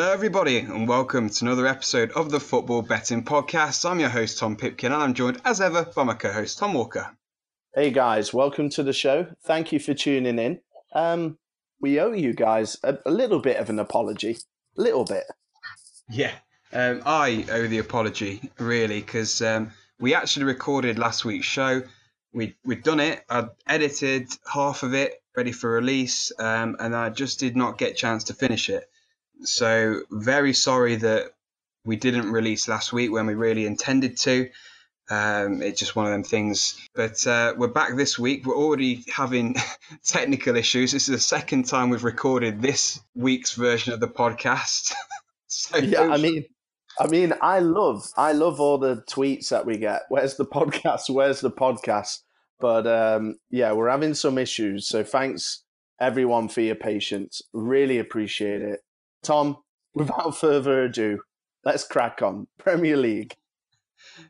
Hello, everybody, and welcome to another episode of the Football Betting Podcast. I'm your host, Tom Pipkin, and I'm joined, as ever, by my co host, Tom Walker. Hey, guys, welcome to the show. Thank you for tuning in. Um, we owe you guys a, a little bit of an apology. A little bit. Yeah, um, I owe the apology, really, because um, we actually recorded last week's show. We, we'd done it, I'd edited half of it, ready for release, um, and I just did not get a chance to finish it. So very sorry that we didn't release last week when we really intended to. Um, it's just one of them things. But uh, we're back this week. We're already having technical issues. This is the second time we've recorded this week's version of the podcast. so yeah, I mean, I mean, I love, I love all the tweets that we get. Where's the podcast? Where's the podcast? But um, yeah, we're having some issues. So thanks everyone for your patience. Really appreciate it. Tom, without further ado, let's crack on. Premier League.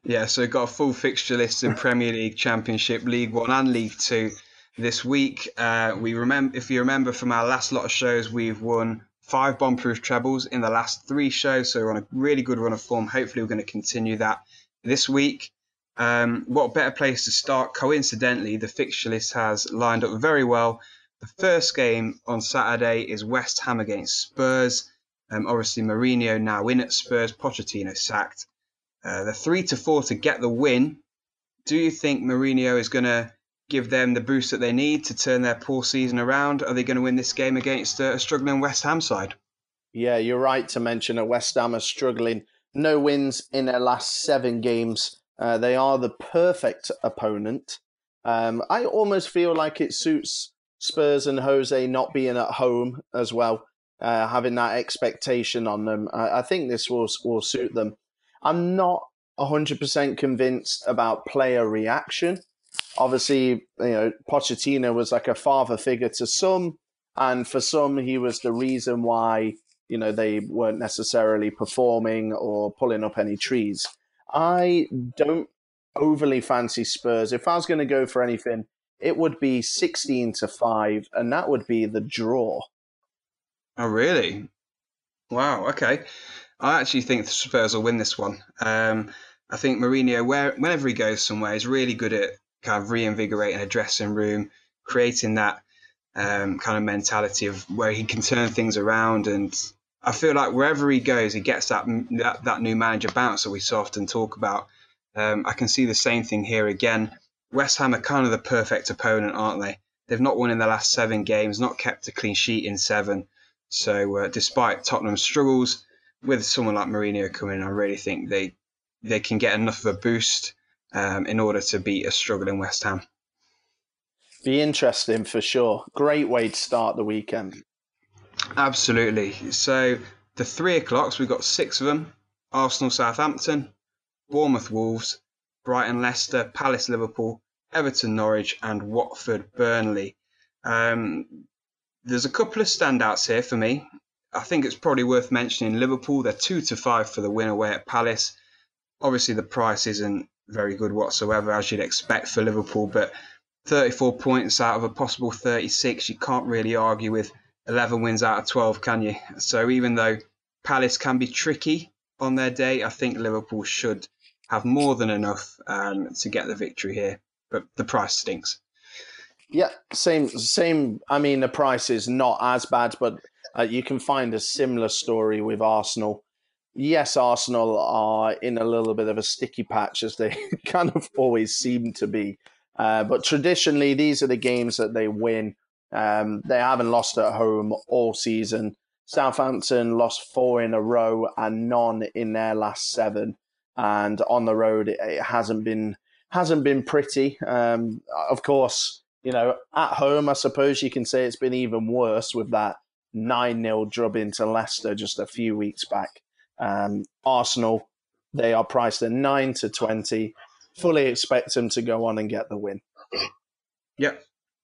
Yeah, so we've got a full fixture list in Premier League, Championship, League One, and League Two this week. Uh, we remember, if you remember from our last lot of shows, we've won five bomb-proof trebles in the last three shows, so we're on a really good run of form. Hopefully, we're going to continue that this week. Um, what better place to start? Coincidentally, the fixture list has lined up very well the first game on Saturday is West Ham against Spurs. Um, obviously, Mourinho now in at Spurs, Pochettino sacked. Uh, the three to four to get the win. Do you think Mourinho is going to give them the boost that they need to turn their poor season around? Are they going to win this game against a struggling West Ham side? Yeah, you're right to mention that West Ham are struggling. No wins in their last seven games. Uh, they are the perfect opponent. Um, I almost feel like it suits Spurs and Jose not being at home as well, uh, having that expectation on them. I, I think this will will suit them. I'm not 100% convinced about player reaction. Obviously, you know, Pochettino was like a father figure to some, and for some, he was the reason why you know they weren't necessarily performing or pulling up any trees. I don't overly fancy Spurs. If I was going to go for anything, it would be 16 to 5, and that would be the draw. Oh, really? Wow, okay. I actually think the Spurs will win this one. Um, I think Mourinho, where, whenever he goes somewhere, is really good at kind of reinvigorating a dressing room, creating that um, kind of mentality of where he can turn things around. And I feel like wherever he goes, he gets that that, that new manager bounce that we so often talk about. Um, I can see the same thing here again. West Ham are kind of the perfect opponent, aren't they? They've not won in the last seven games, not kept a clean sheet in seven. So, uh, despite Tottenham's struggles, with someone like Mourinho coming I really think they they can get enough of a boost um, in order to beat a struggling West Ham. Be interesting for sure. Great way to start the weekend. Absolutely. So the three o'clocks, we've got six of them: Arsenal, Southampton, Bournemouth, Wolves, Brighton, Leicester, Palace, Liverpool, Everton, Norwich, and Watford, Burnley. Um, there's a couple of standouts here for me. I think it's probably worth mentioning Liverpool. They're two to five for the win away at Palace. Obviously, the price isn't very good whatsoever, as you'd expect for Liverpool, but 34 points out of a possible 36, you can't really argue with 11 wins out of 12, can you? So even though Palace can be tricky on their day, I think Liverpool should have more than enough um, to get the victory here. But the price stinks. Yeah, same, same. I mean, the price is not as bad, but uh, you can find a similar story with Arsenal. Yes, Arsenal are in a little bit of a sticky patch as they kind of always seem to be. Uh, but traditionally, these are the games that they win. Um, they haven't lost at home all season. Southampton lost four in a row and none in their last seven and on the road it, it hasn't been hasn't been pretty. Um, of course, you know at home I suppose you can say it's been even worse with that nine 0 drub into Leicester just a few weeks back. Um, Arsenal they are priced at nine to twenty. Fully expect them to go on and get the win. Yep,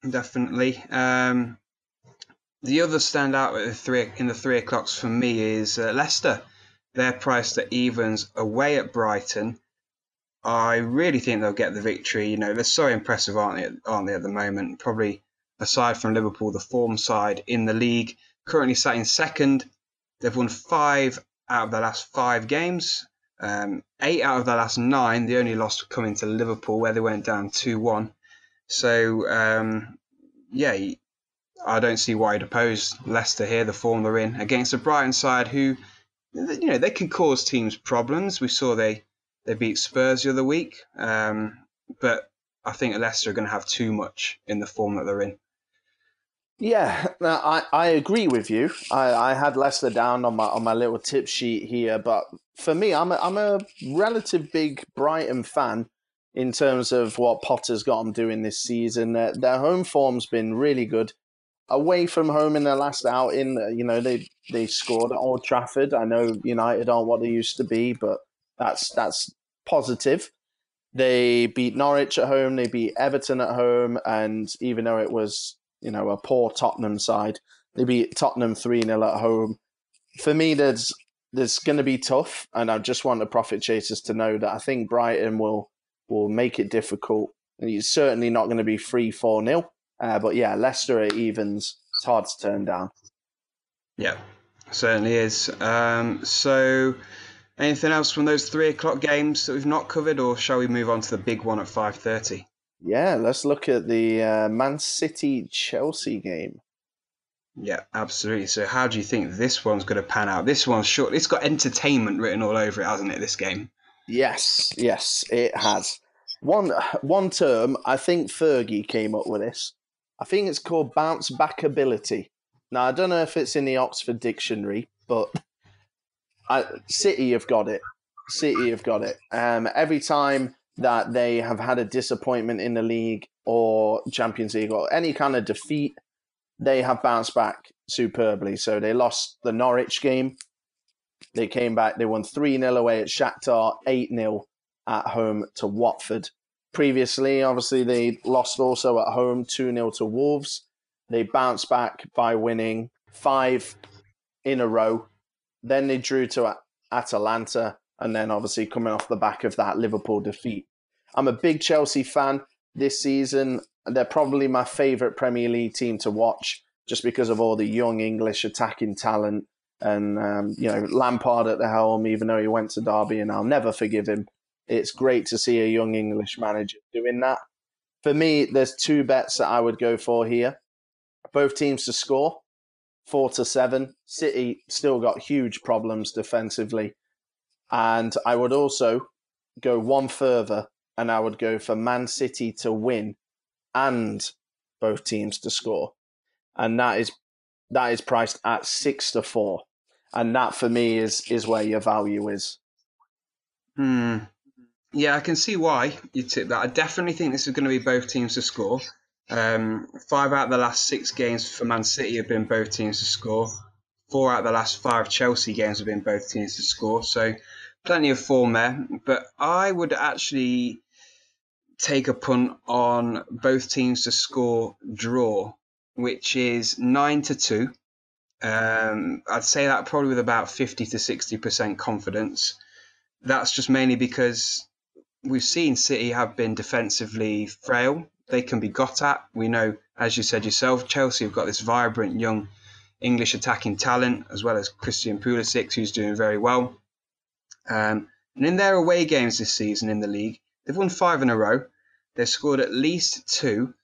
definitely. Um, the other standout in the three in the three o'clocks for me is uh, Leicester. They're priced at evens away at Brighton. I really think they'll get the victory. You know, they're so impressive, aren't they? Aren't they at the moment? Probably aside from Liverpool, the form side in the league. Currently sat in second. They've won five out of their last five games. Um, eight out of their last nine, the only loss coming to Liverpool, where they went down 2 1. So, um, yeah, I don't see why he'd oppose Leicester here, the form they're in, against a Brighton side who, you know, they can cause teams problems. We saw they, they beat Spurs the other week, um, but I think Leicester are going to have too much in the form that they're in. Yeah, I, I agree with you. I, I had Leicester down on my on my little tip sheet here, but for me, I'm a, I'm a relative big Brighton fan in terms of what Potter's got them doing this season. Their, their home form's been really good. Away from home in their last outing, uh, you know they they scored at Old Trafford. I know United aren't what they used to be, but that's that's positive. They beat Norwich at home. They beat Everton at home, and even though it was you know, a poor Tottenham side. They beat Tottenham 3 0 at home. For me, there's there's going to be tough, and I just want the profit chasers to know that I think Brighton will will make it difficult. And he's certainly not going to be 3 4 0. Uh, but yeah, Leicester at evens, it's hard to turn down. Yeah, certainly is. Um, so, anything else from those three o'clock games that we've not covered, or shall we move on to the big one at 5.30? Yeah, let's look at the uh, Man City Chelsea game. Yeah, absolutely. So, how do you think this one's going to pan out? This one's short. It's got entertainment written all over it, hasn't it? This game. Yes, yes, it has. One one term, I think Fergie came up with this. I think it's called bounce back ability. Now, I don't know if it's in the Oxford Dictionary, but I, City have got it. City have got it. Um, every time that they have had a disappointment in the league or Champions League or any kind of defeat, they have bounced back superbly. So they lost the Norwich game. They came back, they won 3 0 away at Shakhtar, 8 0 at home to Watford. Previously, obviously, they lost also at home 2 0 to Wolves. They bounced back by winning five in a row. Then they drew to Atalanta and then obviously coming off the back of that Liverpool defeat. I'm a big Chelsea fan this season. They're probably my favourite Premier League team to watch just because of all the young English attacking talent and um, you know Lampard at the helm, even though he went to Derby, and I'll never forgive him. It's great to see a young English manager doing that. For me, there's two bets that I would go for here. Both teams to score, four to seven. City still got huge problems defensively. And I would also go one further and I would go for Man City to win and both teams to score. And that is that is priced at six to four. And that for me is is where your value is. Hmm. Yeah, I can see why you tip that. I definitely think this is going to be both teams to score. Um, five out of the last six games for Man City have been both teams to score. Four out of the last five Chelsea games have been both teams to score. So plenty of form there. But I would actually take a punt on both teams to score draw, which is nine to two. Um, I'd say that probably with about 50 to 60% confidence. That's just mainly because we've seen City have been defensively frail. They can be got at. We know, as you said yourself, Chelsea have got this vibrant young English attacking talent, as well as Christian Pulisic, who's doing very well. Um, and in their away games this season in the league, they've won five in a row. They've scored at least two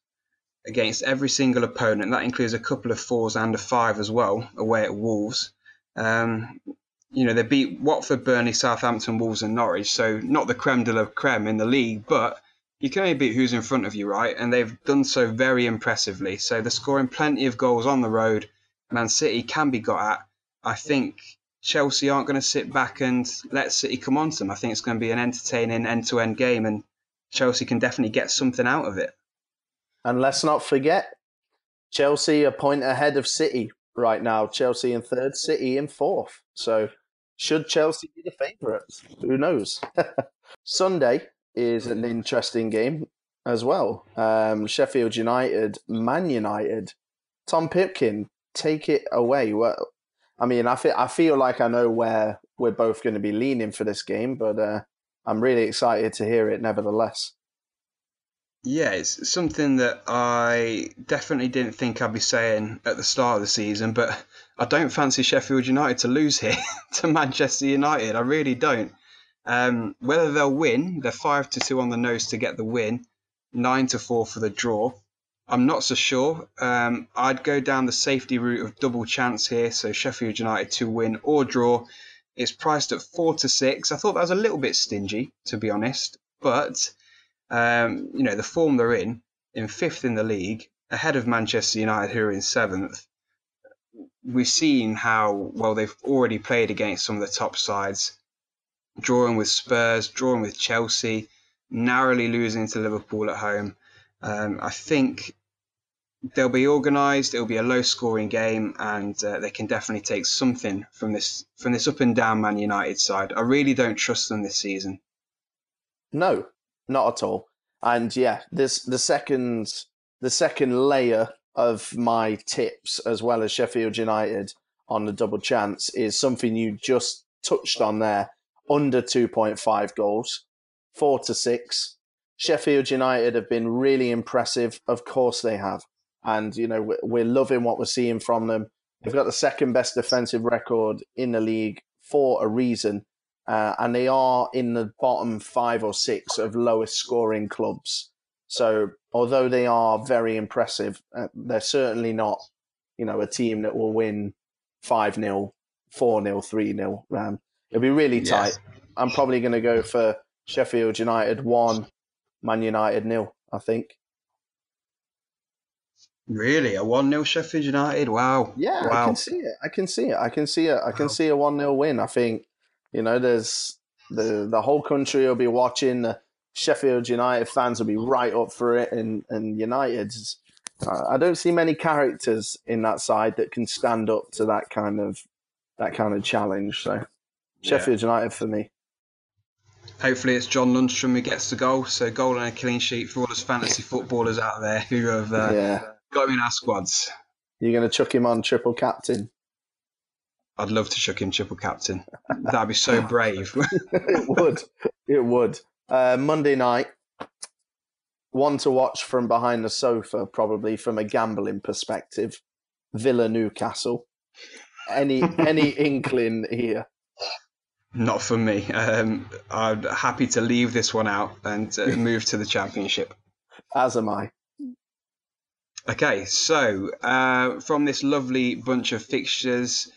against every single opponent. That includes a couple of fours and a five as well away at Wolves. Um, you know, they beat Watford, Burnley, Southampton, Wolves, and Norwich. So not the creme de la creme in the league, but you can only beat who's in front of you, right? And they've done so very impressively. So they're scoring plenty of goals on the road. Man City can be got at. I think Chelsea aren't going to sit back and let City come on to them. I think it's going to be an entertaining end to end game, and Chelsea can definitely get something out of it. And let's not forget, Chelsea a point ahead of City right now. Chelsea in third, City in fourth. So, should Chelsea be the favourites? Who knows? Sunday is an interesting game as well. Um, Sheffield United, Man United. Tom Pipkin, take it away. Well, I mean, I feel I feel like I know where we're both going to be leaning for this game, but uh, I'm really excited to hear it. Nevertheless, Yeah, it's something that I definitely didn't think I'd be saying at the start of the season, but I don't fancy Sheffield United to lose here to Manchester United. I really don't. Um, whether they'll win, they're five to two on the nose to get the win, nine to four for the draw. I'm not so sure. Um, I'd go down the safety route of double chance here, so Sheffield United to win or draw. It's priced at four to six. I thought that was a little bit stingy, to be honest, but um, you know, the form they're in, in fifth in the league, ahead of Manchester United, who are in seventh. We've seen how well they've already played against some of the top sides, drawing with Spurs, drawing with Chelsea, narrowly losing to Liverpool at home. Um, I think they'll be organised. It'll be a low-scoring game, and uh, they can definitely take something from this from this up and down Man United side. I really don't trust them this season. No, not at all. And yeah, this the second the second layer of my tips as well as Sheffield United on the double chance is something you just touched on there. Under 2.5 goals, four to six. Sheffield United have been really impressive. Of course they have. And, you know, we're loving what we're seeing from them. They've got the second best defensive record in the league for a reason uh, and they are in the bottom five or six of lowest scoring clubs. So although they are very impressive, uh, they're certainly not, you know, a team that will win five 0 four 0 three 0 um, It'll be really tight. Yes. I'm probably going to go for Sheffield United one, Man United nil. I think. Really, a one 0 Sheffield United? Wow. Yeah, wow. I can see it. I can see it. I can see it. I can wow. see a one 0 win. I think you know, there's the the whole country will be watching. The Sheffield United fans will be right up for it, and and United's. I don't see many characters in that side that can stand up to that kind of that kind of challenge. So, Sheffield yeah. United for me. Hopefully, it's John Lundstram who gets the goal. So, goal and a clean sheet for all those fantasy footballers out there who have uh, yeah. got him in our squads. You're going to chuck him on triple captain. I'd love to chuck him triple captain. That'd be so brave. it would. It would. Uh, Monday night, one to watch from behind the sofa, probably from a gambling perspective. Villa Newcastle. Any any inkling here? Not for me. Um, I'm happy to leave this one out and uh, move to the championship. As am I. Okay, so uh, from this lovely bunch of fixtures,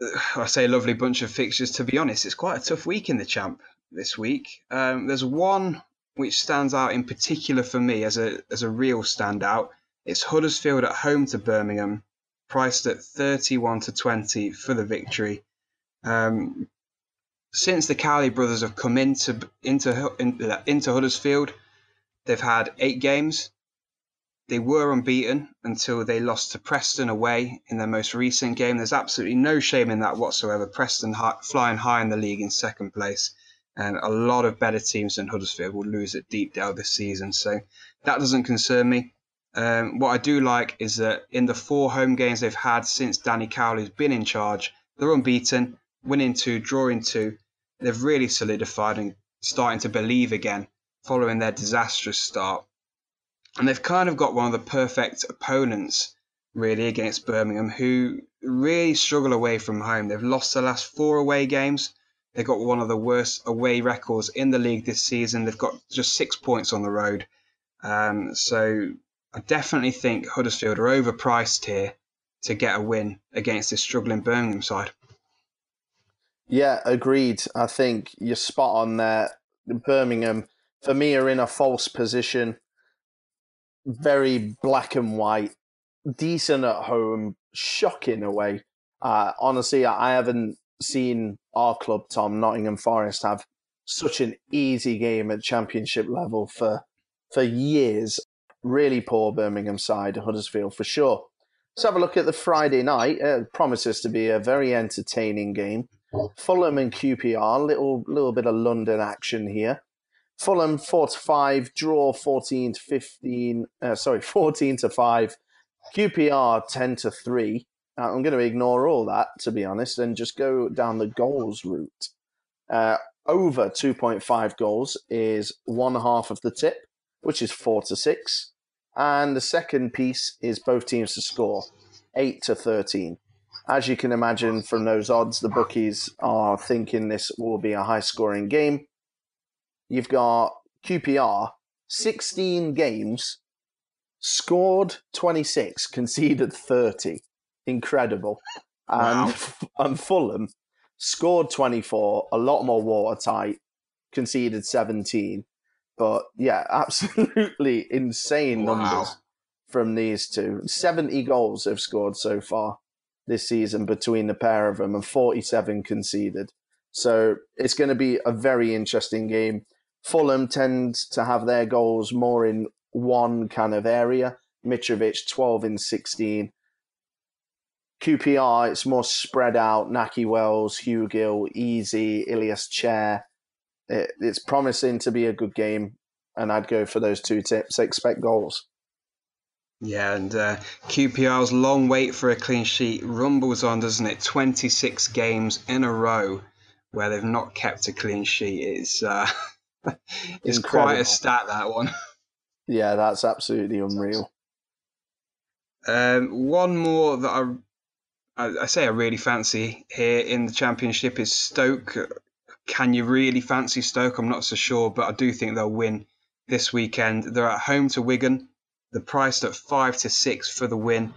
I say lovely bunch of fixtures. To be honest, it's quite a tough week in the champ this week. Um, there's one which stands out in particular for me as a as a real standout. It's Huddersfield at home to Birmingham, priced at 31 to 20 for the victory. Um, since the Cowley brothers have come into into into Huddersfield, they've had eight games. They were unbeaten until they lost to Preston away in their most recent game. There's absolutely no shame in that whatsoever. Preston high, flying high in the league in second place, and a lot of better teams than Huddersfield will lose at Deepdale this season. So that doesn't concern me. Um, what I do like is that in the four home games they've had since Danny Cowley's been in charge, they're unbeaten, winning two, drawing two. They've really solidified and starting to believe again following their disastrous start and they've kind of got one of the perfect opponents really against Birmingham, who really struggle away from home. They've lost the last four away games. They've got one of the worst away records in the league this season. They've got just six points on the road. Um, so I definitely think Huddersfield are overpriced here to get a win against this struggling Birmingham side. Yeah, agreed. I think you're spot on there. Birmingham, for me, are in a false position very black and white, decent at home, shocking away. Uh, honestly, I haven't seen our club, Tom Nottingham Forest, have such an easy game at championship level for for years. Really poor Birmingham side, Huddersfield for sure. Let's have a look at the Friday night. It promises to be a very entertaining game. Fulham and QPR, little little bit of London action here. Fulham four to five, draw fourteen to fifteen. Uh, sorry, fourteen to five. QPR ten to three. I'm going to ignore all that to be honest, and just go down the goals route. Uh, over 2.5 goals is one half of the tip. which is four to six. And the second piece is both teams to score, eight to 13. As you can imagine from those odds, the bookies are thinking this will be a high scoring game. You've got QPR, 16 games, scored 26, conceded 30. Incredible. And, Wow. and Fulham scored 24, a lot more watertight, conceded 17. But yeah, absolutely insane Wow. numbers from these two. 70 goals they've scored so far this season between the pair of them and 47 conceded. So it's going to be a very interesting game. Fulham tend to have their goals more in one kind of area. Mitrovic 12 in 16. QPR, it's more spread out. Nahki Wells, Hugh Gill, Eze, Ilias Chair. It, it's promising to be a good game, and I'd go for those two tips. Expect goals. Yeah, and uh, QPR's long wait for a clean sheet rumbles on, doesn't it? 26 games in a row where they've not kept a clean sheet. It's uh, it's quite a stat that one. Yeah, that's absolutely unreal. Um, one more that I, I say I really fancy here in the championship is Stoke. Can you really fancy Stoke? I'm not so sure, but I do think they'll win this weekend. They're at home to Wigan. They're priced at five to six for the win.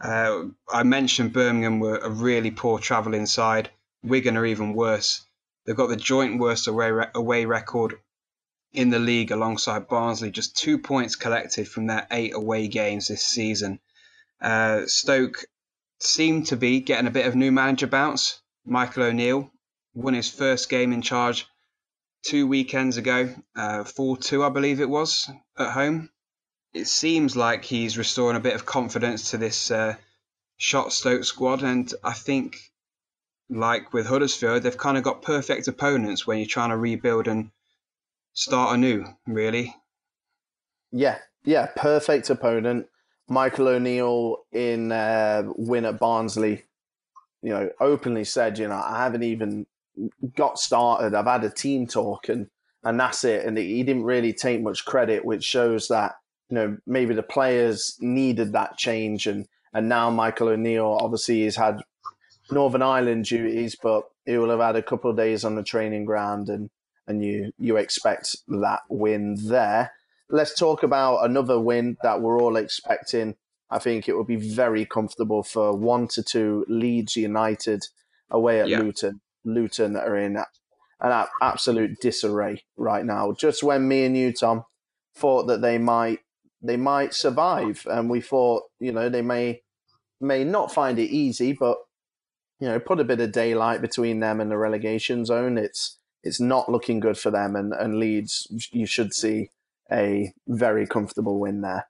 Uh, I mentioned Birmingham were a really poor travelling side. Wigan are even worse. They've got the joint worst away re- away record in the league alongside Barnsley, just two points collected from their eight away games this season. Uh, Stoke seem to be getting a bit of new manager bounce. Michael O'Neill won his first game in charge two weekends ago, uh, 4 2, I believe it was, at home. It seems like he's restoring a bit of confidence to this uh, shot Stoke squad, and I think, like with Huddersfield, they've kind of got perfect opponents when you're trying to rebuild and start anew, really. Yeah, yeah, perfect opponent. Michael O'Neill in uh, win at Barnsley, you know, openly said, you know, I haven't even got started. I've had a team talk and and that's it. And he didn't really take much credit, which shows that you know maybe the players needed that change. And and now Michael O'Neill obviously has had Northern Ireland duties, but he will have had a couple of days on the training ground, and and you you expect that win there let's talk about another win that we're all expecting. I think it would be very comfortable for one to two Leeds United away at Yeah. Luton. Luton are in an absolute disarray right now. Just when me and you, Tom, thought that they might they might survive, and we thought you know they may may not find it easy, but you know put a bit of daylight between them and the relegation zone. It's it's not looking good for them, and and Leeds you should see a very comfortable win there.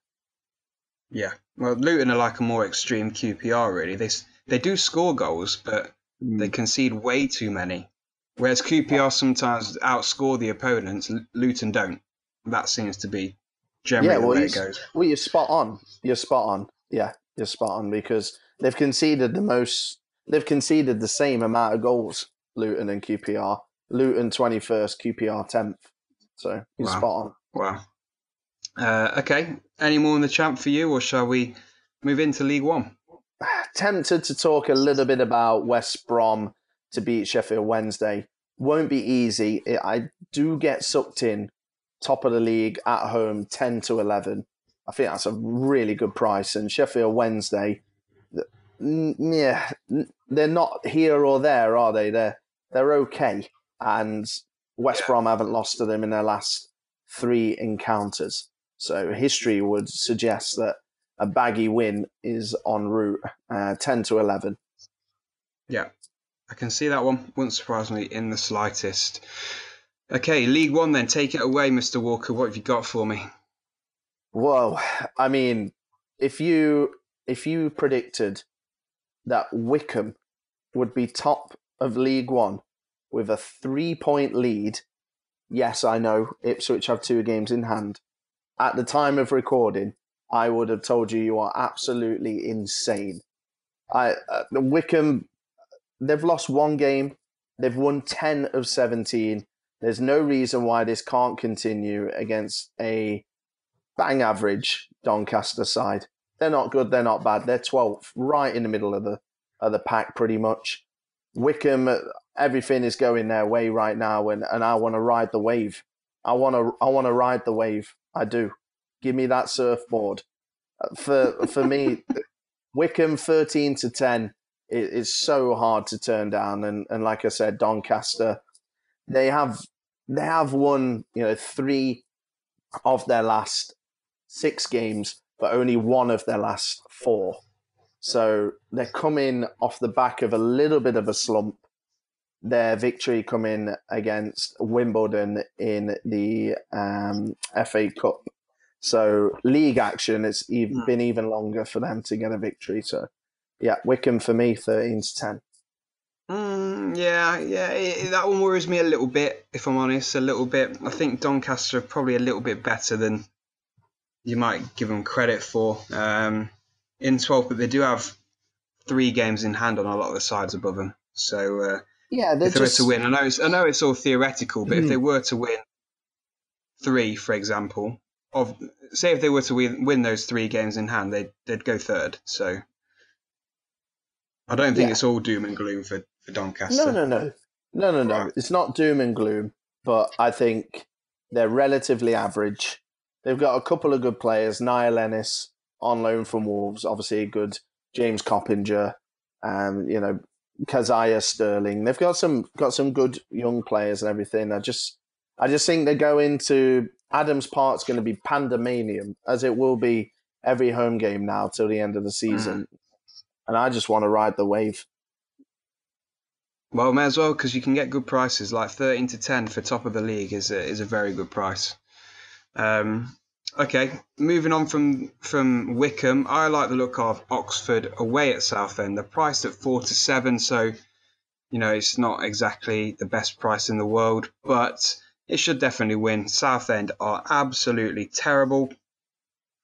Yeah. Well, Luton are like a more extreme QPR, really. They they do score goals, but mm. they concede way too many. Whereas QPR sometimes outscore the opponents, Luton don't. That seems to be generally Yeah, well, the way it goes. Well, you're spot on. You're spot on. Yeah, you're spot on because they've conceded the most. They've conceded the same amount of goals, Luton and QPR. Luton twenty first, QPR tenth. So you're Wow. spot on. Wow. Uh, okay. Any more in the champ for you, or shall we move into League One? Tempted to talk a little bit about West Brom to beat Sheffield Wednesday. Won't be easy. I do get sucked in. Top of the league at home, ten to eleven. I think that's a really good price. And Sheffield Wednesday, yeah, they're not here or there, are they? They're they're okay. And West Yeah. Brom haven't lost to them in their last three encounters. So history would suggest that a baggy win is en route, uh, 10 to 11. Yeah, I can see that one. Wouldn't surprise me in the slightest. Okay, League One then. Take it away, Mr. Walker. What have you got for me? Whoa. I mean, if you if you predicted that Wycombe would be top of League One with a three point lead, yes, I know Ipswich have two games in hand. At the time of recording, I would have told you you are absolutely insane. I uh, Wycombe, they've lost one game. They've won ten of seventeen. There's no reason why this can't continue against a bang average Doncaster side. They're not good. They're not bad. They're 12th, right in the middle of the of the pack, pretty much. Wycombe, everything is going their way right now, and, and I want to ride the wave. I want to I want to ride the wave. I do. Give me that surfboard. Uh, for for me, Wycombe 13 to 10 is so hard to turn down, and and like I said, Doncaster, they have they have won you know three of their last six games, but only one of their last four. So they're coming off the back of a little bit of a slump. Their victory coming against Wimbledon in the um, FA Cup. So league action, it's even, mm. been even longer for them to get a victory. So yeah, Wycombe for me, thirteen to ten. Mm, yeah, yeah, it, that one worries me a little bit, if I'm honest, a little bit. I think Doncaster are probably a little bit better than you might give them credit for. Um, in 12, but they do have three games in hand on a lot of the sides above them. So uh, yeah, if they just... were to win, I know it's, I know it's all theoretical, but mm. if they hmm. were to win three, for example, of say if they were to win, win those three games in hand, they'd they'd go third. So I don't think yeah. it's all doom and gloom for for Doncaster. No, no, no, no, no, no. Right. It's not doom and gloom, but I think they're relatively average. They've got a couple of good players. Niall Ennis on loan from Wolves, obviously a good James Coppinger, um, you know, Kazaiah Sterling. They've got some got some good young players and everything. I just I just think they go into Adams Park's going to be pandemonium as it will be every home game now till the end of the season, mm. and I just want to ride the wave. Well, may as well because you can get good prices. Like thirteen to ten for top of the league is a, is a very good price. Um, okay, moving on from from Wycombe, I like the look of Oxford away at Southend. They're priced at four to seven, so you know it's not exactly the best price in the world, but it should definitely win. Southend are absolutely terrible.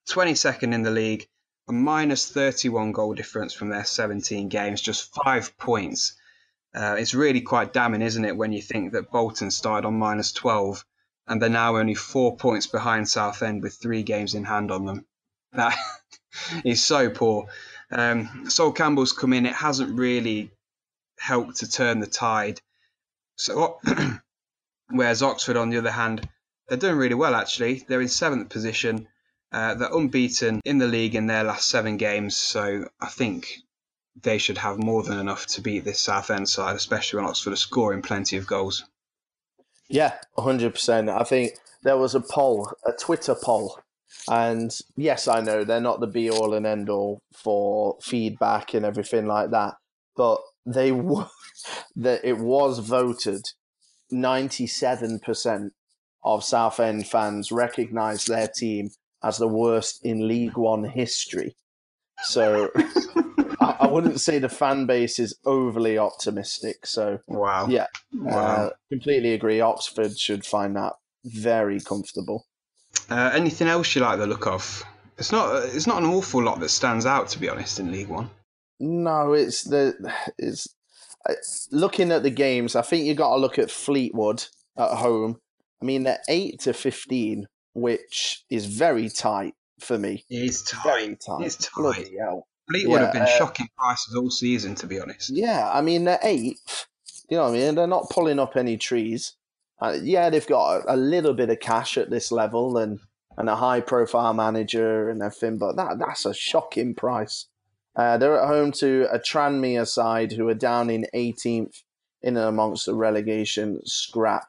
22nd in the league, a minus 31 goal difference from their 17 games, just five points. Uh, it's really quite damning, isn't it, when you think that Bolton started on minus 12 and they're now only four points behind Southend with three games in hand on them. That is so poor. Um, Sol Campbell's come in. It hasn't really helped to turn the tide. So, whereas Oxford, on the other hand, they're doing really well actually. They're in seventh position. Uh, they're unbeaten in the league in their last seven games. So I think they should have more than enough to beat this Southend side, especially when Oxford are scoring plenty of goals. Yeah, 100%. I think there was a poll, a Twitter poll. And yes, I know they're not the be all and end all for feedback and everything like that, but they were, that it was voted 97% of Southend fans recognise their team as the worst in League One history. So I, I, wouldn't say the fan base is overly optimistic. So wow, yeah, wow. Uh, completely agree. Oxford should find that very comfortable. Uh, anything else you like the look of? It's not. It's not an awful lot that stands out, to be honest, in League One. No, it's the it's looking at the games. I think you got to look at Fleetwood at home. I mean, they're eight to fifteen, which is very tight for me. It's tight. Very tight. It's tight. Bloody hell. Fleetwood yeah, have been uh, shocking prices all season, to be honest. Yeah, I mean they're eighth. You know what I mean? They're not pulling up any trees. Uh, yeah, they've got a, a, little bit of cash at this level and and a high profile manager and everything, but that that's a shocking price. Uh, they're at home to a Tranmere side who are down in 18th in and amongst the relegation scrap.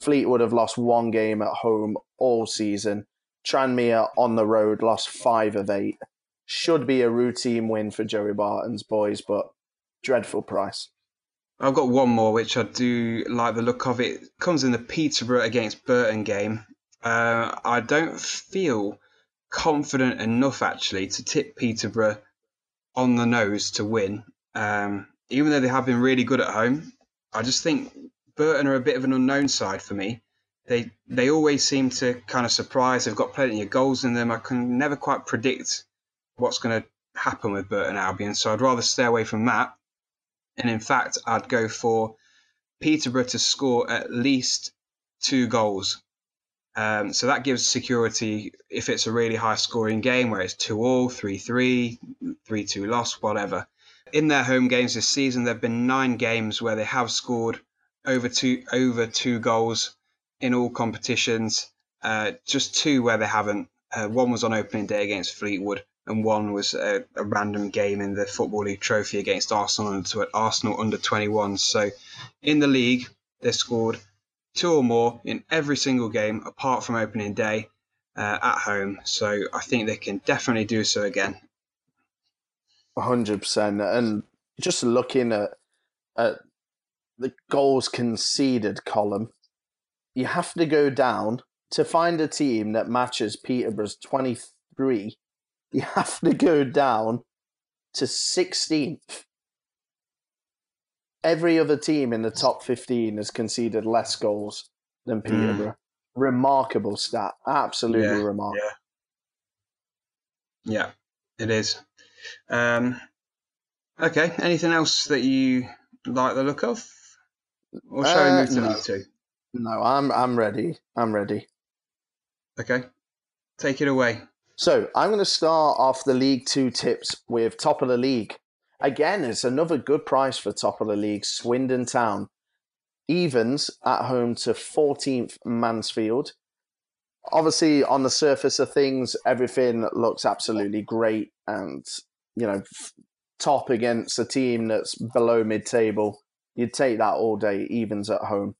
Fleetwood have lost one game at home all season. Tranmere on the road lost five of eight should be a routine win for Joey Barton's boys, but dreadful price. I've got one more, which I do like the look of. It comes in the Peterborough against Burton game. Uh, I don't feel confident enough actually to tip Peterborough on the nose to win. Um, even though they have been really good at home, I just think Burton are a bit of an unknown side for me. They they always seem to kind of surprise. They've got plenty of goals in them. I can never quite predict what's going to happen with Burton Albion. So I'd rather stay away from that. And in fact, I'd go for Peterborough to score at least two goals. Um, so that gives security if it's a really high scoring game where it's 2 all, 3 3, 3 2 loss, whatever. In their home games this season, there have been nine games where they have scored over two, over two goals in all competitions, uh, just two where they haven't. Uh, one was on opening day against Fleetwood, and one was a, a, random game in the Football League Trophy against Arsenal under, Arsenal under 21. So in the league, they scored two or more in every single game apart from opening day uh, at home. So I think they can definitely do so again. 100%. And just looking at, at the goals conceded column, you have to go down to find a team that matches Peterborough's 23. You have to go down to 16th every other team in the top 15 has conceded less goals than hmm. Peterborough. Mm. Remarkable stat. Absolutely yeah, remarkable. Yeah. yeah, it is. Um, okay, anything else that you like the look of? Or shall uh, we move to no. League Two? No, I'm I'm ready. I'm ready. Okay, take it away. So I'm going to start off the League Two tips with top of the league. Again, it's another good price for top of the league, Swindon Town. Evens at home to 14th Mansfield. Obviously, on the surface of things, everything looks absolutely great and, you know, top against a team that's below mid table. You'd take that all day, evens at home.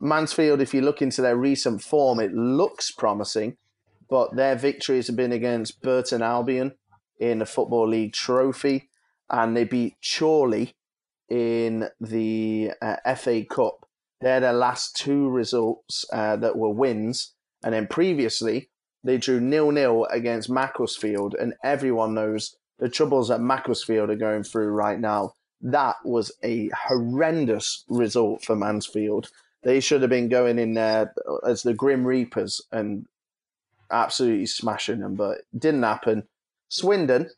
Mansfield, if you look into their recent form, it looks promising, but their victories have been against Burton Albion in the Football League Trophy and they beat Chorley in the uh, FA Cup. They're their last two results uh, that were wins, and then previously they drew nil nil against Macclesfield, and everyone knows the troubles that Macclesfield are going through right now. That was a horrendous result for Mansfield. They should have been going in there as the Grim Reapers and absolutely smashing them, but didn't happen. Swindon,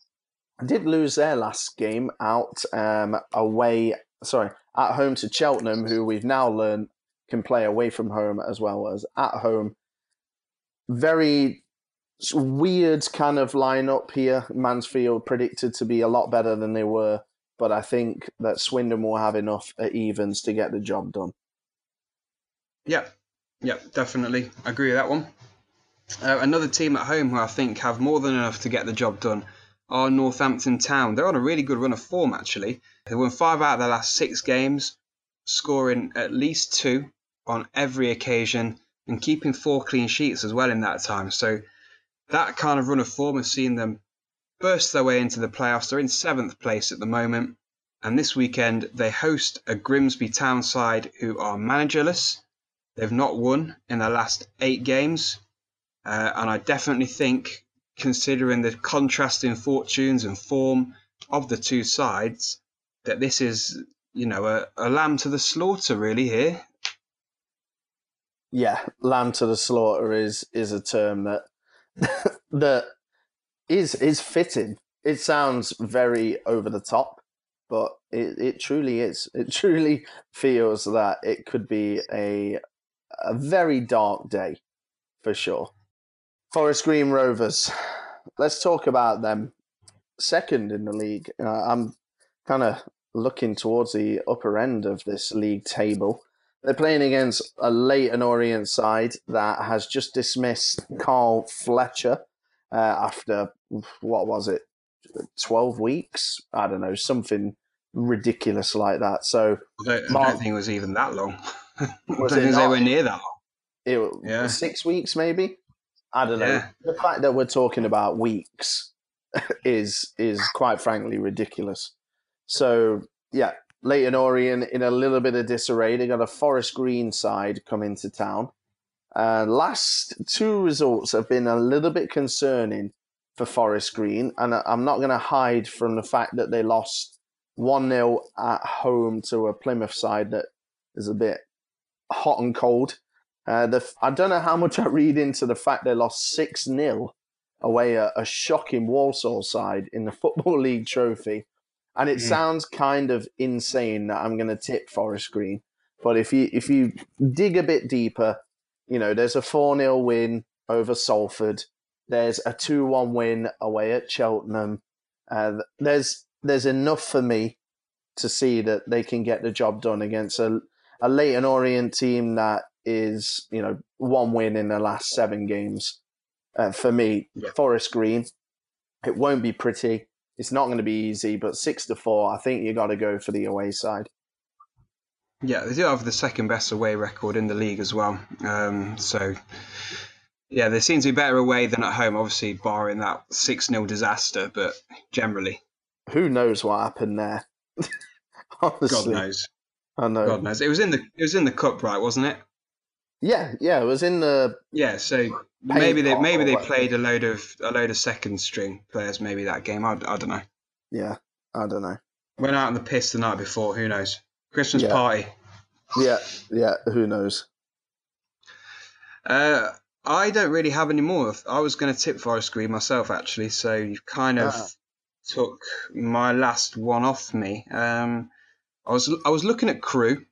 did lose their last game out um, away, sorry, at home to Cheltenham, who we've now learned can play away from home as well as at home. Very weird kind of lineup here. Mansfield predicted to be a lot better than they were, but I think that Swindon will have enough at evens to get the job done. Yep, yep, definitely agree with that one. Uh, another team at home who I think have more than enough to get the job done are Northampton Town. They're on a really good run of form, actually. They won five out of their last six games, scoring at least two on every occasion and keeping four clean sheets as well in that time. So that kind of run of form has seen them burst their way into the playoffs. They're in seventh place at the moment. And this weekend, they host a Grimsby Town side who are managerless. They've not won in their last eight games. Uh, and I definitely think considering the contrasting fortunes and form of the two sides, that this is, you know, a, a lamb to the slaughter, really, here. Yeah, lamb to the slaughter is is a term that that is is fitting. It sounds very over the top, but it, it truly is. It truly feels that it could be a a very dark day for sure. Forest Green Rovers. Let's talk about them. Second in the league. Uh, I'm kind of looking towards the upper end of this league table. They're playing against a Leyton Orient side that has just dismissed Carl Fletcher uh, after, what was it, 12 weeks? I don't know, something ridiculous like that. So I don't, Mark, I don't think it was even that long. was I don't think they were near that long. It, yeah. Six weeks, maybe? I don't know. Yeah. The fact that we're talking about weeks is is quite frankly ridiculous. So yeah, Leyton Orient in a little bit of disarray. They got a Forest Green side coming to town. Uh, last two results have been a little bit concerning for Forest Green, and I'm not going to hide from the fact that they lost 1 0 at home to a Plymouth side that is a bit hot and cold. Uh, the, I don't know how much I read into the fact they lost 6 0 away a, a shocking Walsall side in the Football League trophy. And it mm. sounds kind of insane that I'm going to tip Forest Green. But if you if you dig a bit deeper, You know, there's a 4 0 win over Salford. There's a 2 1 win away at Cheltenham. Uh, there's there's enough for me to see that they can get the job done against a, a Leyton Orient team that is, you know, one win in the last seven games. Uh, for me, Yeah. Forest Green, it won't be pretty. It's not going to be easy, but six to four, I think you got to go for the away side. Yeah, they do have the second best away record in the league as well. Um, so, yeah, they seem to be better away than at home, obviously, barring that 6 0 disaster, but generally, Who knows what happened there? God knows. I know. God knows. It was in the it was in the cup, right, wasn't it? Yeah, yeah, it was in the Yeah, so maybe they maybe they played a load of a load of second string players maybe that game. I, I don't know. yeah. I don't know. Went out on the piss the night before. Who knows? Christmas Yeah. party. Yeah, yeah. Who knows? Uh, I don't really have any more. I was going to tip Forest Green myself actually, so you kind of Ah. took my last one off me. Um, I was I was looking at Crewe,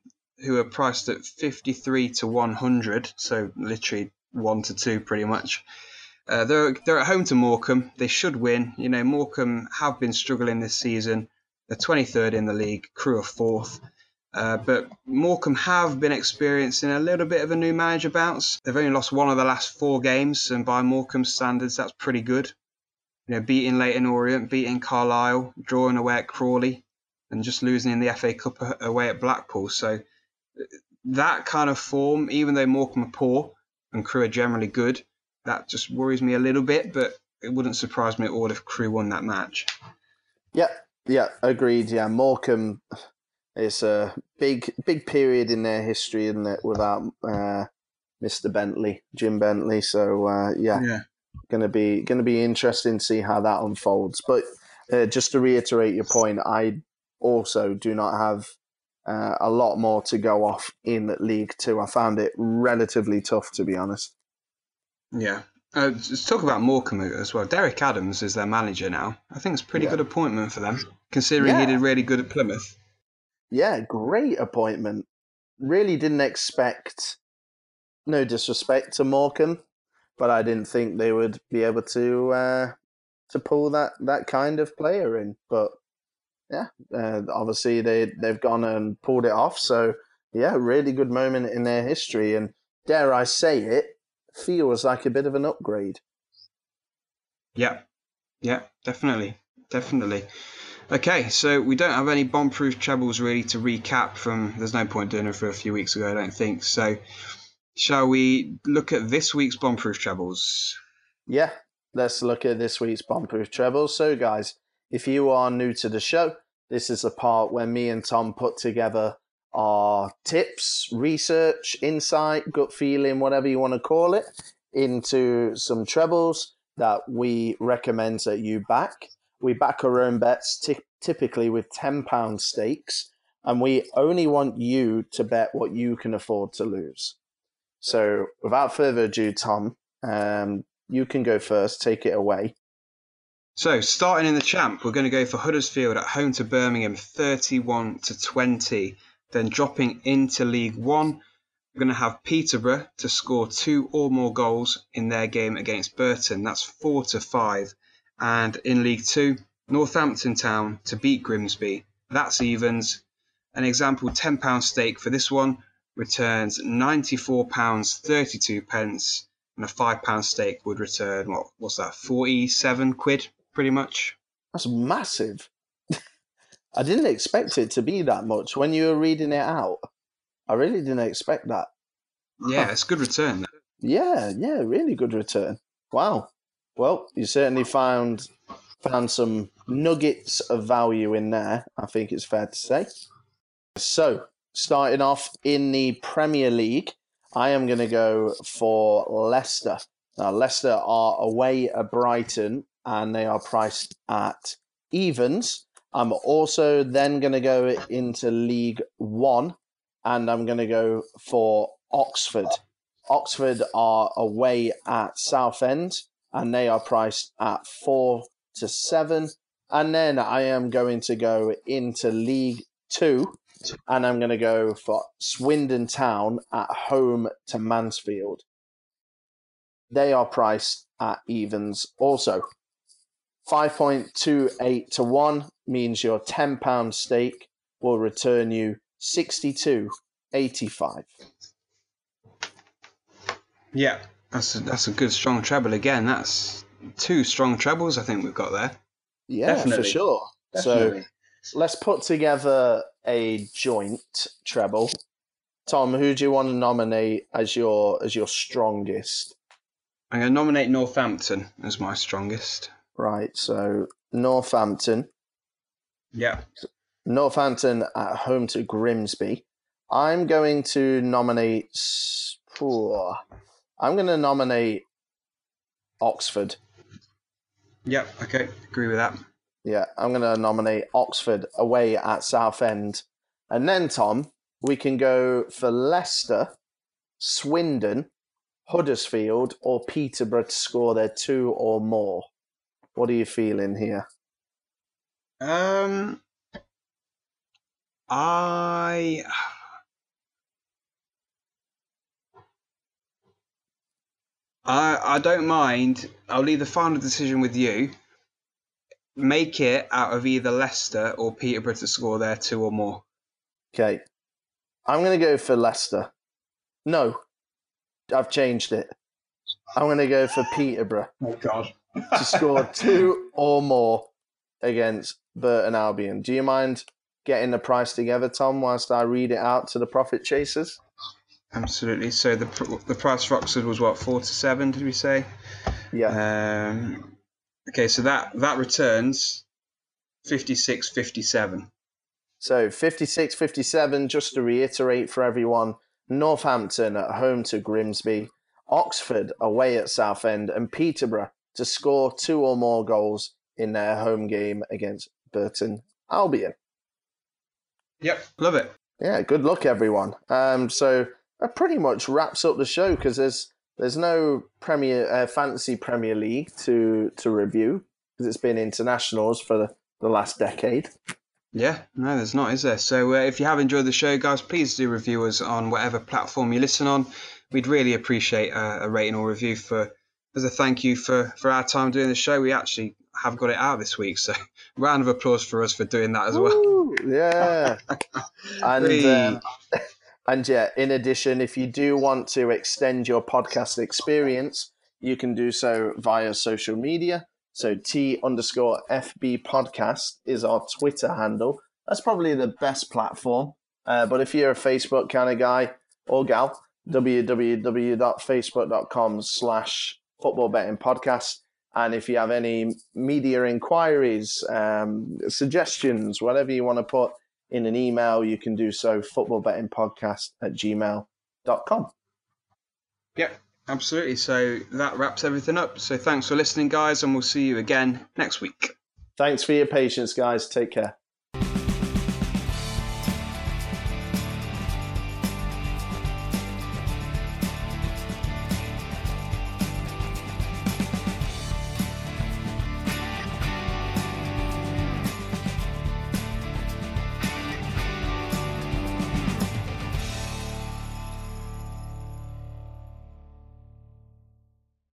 who are priced at fifty three to one hundred, so literally one to two pretty much. Uh, they're they're at home to Morecambe. They should win. You know, Morecambe have been struggling this season. They're twenty third in the league. Crewe are fourth. Uh, but Morecambe have been experiencing a little bit of a new manager bounce. They've only lost one of the last four games, and by Morecambe standards, that's pretty good. You know, beating Leyton Orient, beating Carlisle, drawing away at Crawley, and just losing in the FA Cup away at Blackpool. So that kind of form, even though Morecambe are poor and Crewe are generally good, that just worries me a little bit. But it wouldn't surprise me at all if Crewe won that match. Yeah, yeah, agreed. Yeah, Morecambe. It's a big, big period in their history, isn't it? Without uh, Mr. Bentley, Jim Bentley. So uh, yeah, Yeah. gonna be gonna be interesting to see how that unfolds. But uh, just to reiterate your point, I also do not have uh, a lot more to go off in League Two. I found it relatively tough, to be honest. Yeah. Uh, let's talk about Morecambe as well. Derek Adams is their manager now. I think it's a pretty Yeah. good appointment for them, considering he did really good at Plymouth. Yeah, great appointment. Really didn't expect, no disrespect to Morecambe, but I didn't think they would be able to uh, to pull that, that kind of player in. But yeah, uh, obviously they they've gone and pulled it off. So yeah, really good moment in their history, and dare I say it, feels like a bit of an upgrade. Yeah. Yeah, definitely. Definitely. Okay, so we don't have any bomb-proof trebles really to recap from. There's no point doing it for a few weeks ago, I don't think. So, shall we look at this week's bomb-proof trebles? Yeah, let's look at this week's bomb-proof trebles. So, guys, if you are new to the show, this is the part where me and Tom put together our tips, research, insight, gut feeling, whatever you want to call it, into some trebles that we recommend that you back. We back our own bets, ty- typically with £10 stakes, and we only want you to bet what you can afford to lose. So, without further ado, Tom, um, you can go first. Take it away. So, starting in the champ, we're going to go for Huddersfield at home to Birmingham, 31 to 20. Then dropping into League One, we're going to have Peterborough to score two or more goals in their game against Burton. That's four to five. And in League Two, Northampton Town to beat Grimsby. That's evens. An example £10 stake for this one returns £94.32 pence, and a £5 stake would return, what, what's that, 47 quid, pretty much? That's massive. I didn't expect it to be that much when you were reading it out. I really didn't expect that. Yeah, it's a good return. Yeah, yeah, really good return. Wow. Well, you certainly found found some nuggets of value in there. I think it's fair to say. So, starting off in the Premier League, I am going to go for Leicester. Now, Leicester are away at Brighton, and they are priced at evens. I'm also then going to go into League One, and I'm going to go for Oxford. Oxford are away at Southend and they are priced at four to seven. And then I am going to go into League Two and I'm going to go for Swindon Town at home to Mansfield. They are priced at evens also. 5.28 to 1 means your £10 stake will return you 62.85. Yeah, that's a, that's a good strong treble again. That's two strong trebles I think we've got there. Yeah, Definitely. for sure. Definitely. So let's put together a joint treble. Tom, who do you want to nominate as your as your strongest? I'm going to nominate Northampton as my strongest. Right, so Northampton. Yeah. Northampton at home to Grimsby. I'm going to nominate. Poor. I'm going to nominate Oxford. Yep. Okay. Agree with that. Yeah, I'm going to nominate Oxford away at Southend. And then, Tom, we can go for Leicester, Swindon, Huddersfield, or Peterborough to score their two or more. What are you feeling here? Um, I. I I don't mind. I'll leave the final decision with you. Make it out of either Leicester or Peterborough to score their two or more. Okay. I'm going to go for Leicester. No, I've changed it. I'm going to go for Peterborough Oh God. To score two or more against Burton Albion. Do you mind getting the price together, Tom, whilst I read it out to the profit chasers? Absolutely. So the the price for Oxford was what four to seven? Did we say? Yeah. Um, okay, so that that returns fifty six fifty seven. So 56 57, just to reiterate for everyone Northampton at home to Grimsby, Oxford away at Southend, and Peterborough to score two or more goals in their home game against Burton Albion. Yep, love it. Yeah, good luck, everyone. Um, so that pretty much wraps up the show because there's there's no Premier uh, Fantasy Premier League to to review because it's been internationals for the, the last decade. Yeah, no, there's not, is there? So uh, if you have enjoyed the show, guys, please do review us on whatever platform you listen on. We'd really appreciate a, a rating or review for as a thank you for for our time doing the show. We actually have got it out this week, so round of applause for us for doing that as well. Yeah. and um, and yeah, in addition, if you do want to extend your podcast experience, you can do so via social media. So T underscore FB podcast is our Twitter handle. That's probably the best platform. Uh, but if you're a Facebook kind of guy or gal, www.facebook.com slash football betting podcast. And if you have any media inquiries, um, suggestions, whatever you want to put in an email, you can do so footballbettingpodcast at gmail.com. Yep, absolutely. So that wraps everything up. So thanks for listening, guys, and we'll see you again next week. Thanks for your patience, guys. Take care.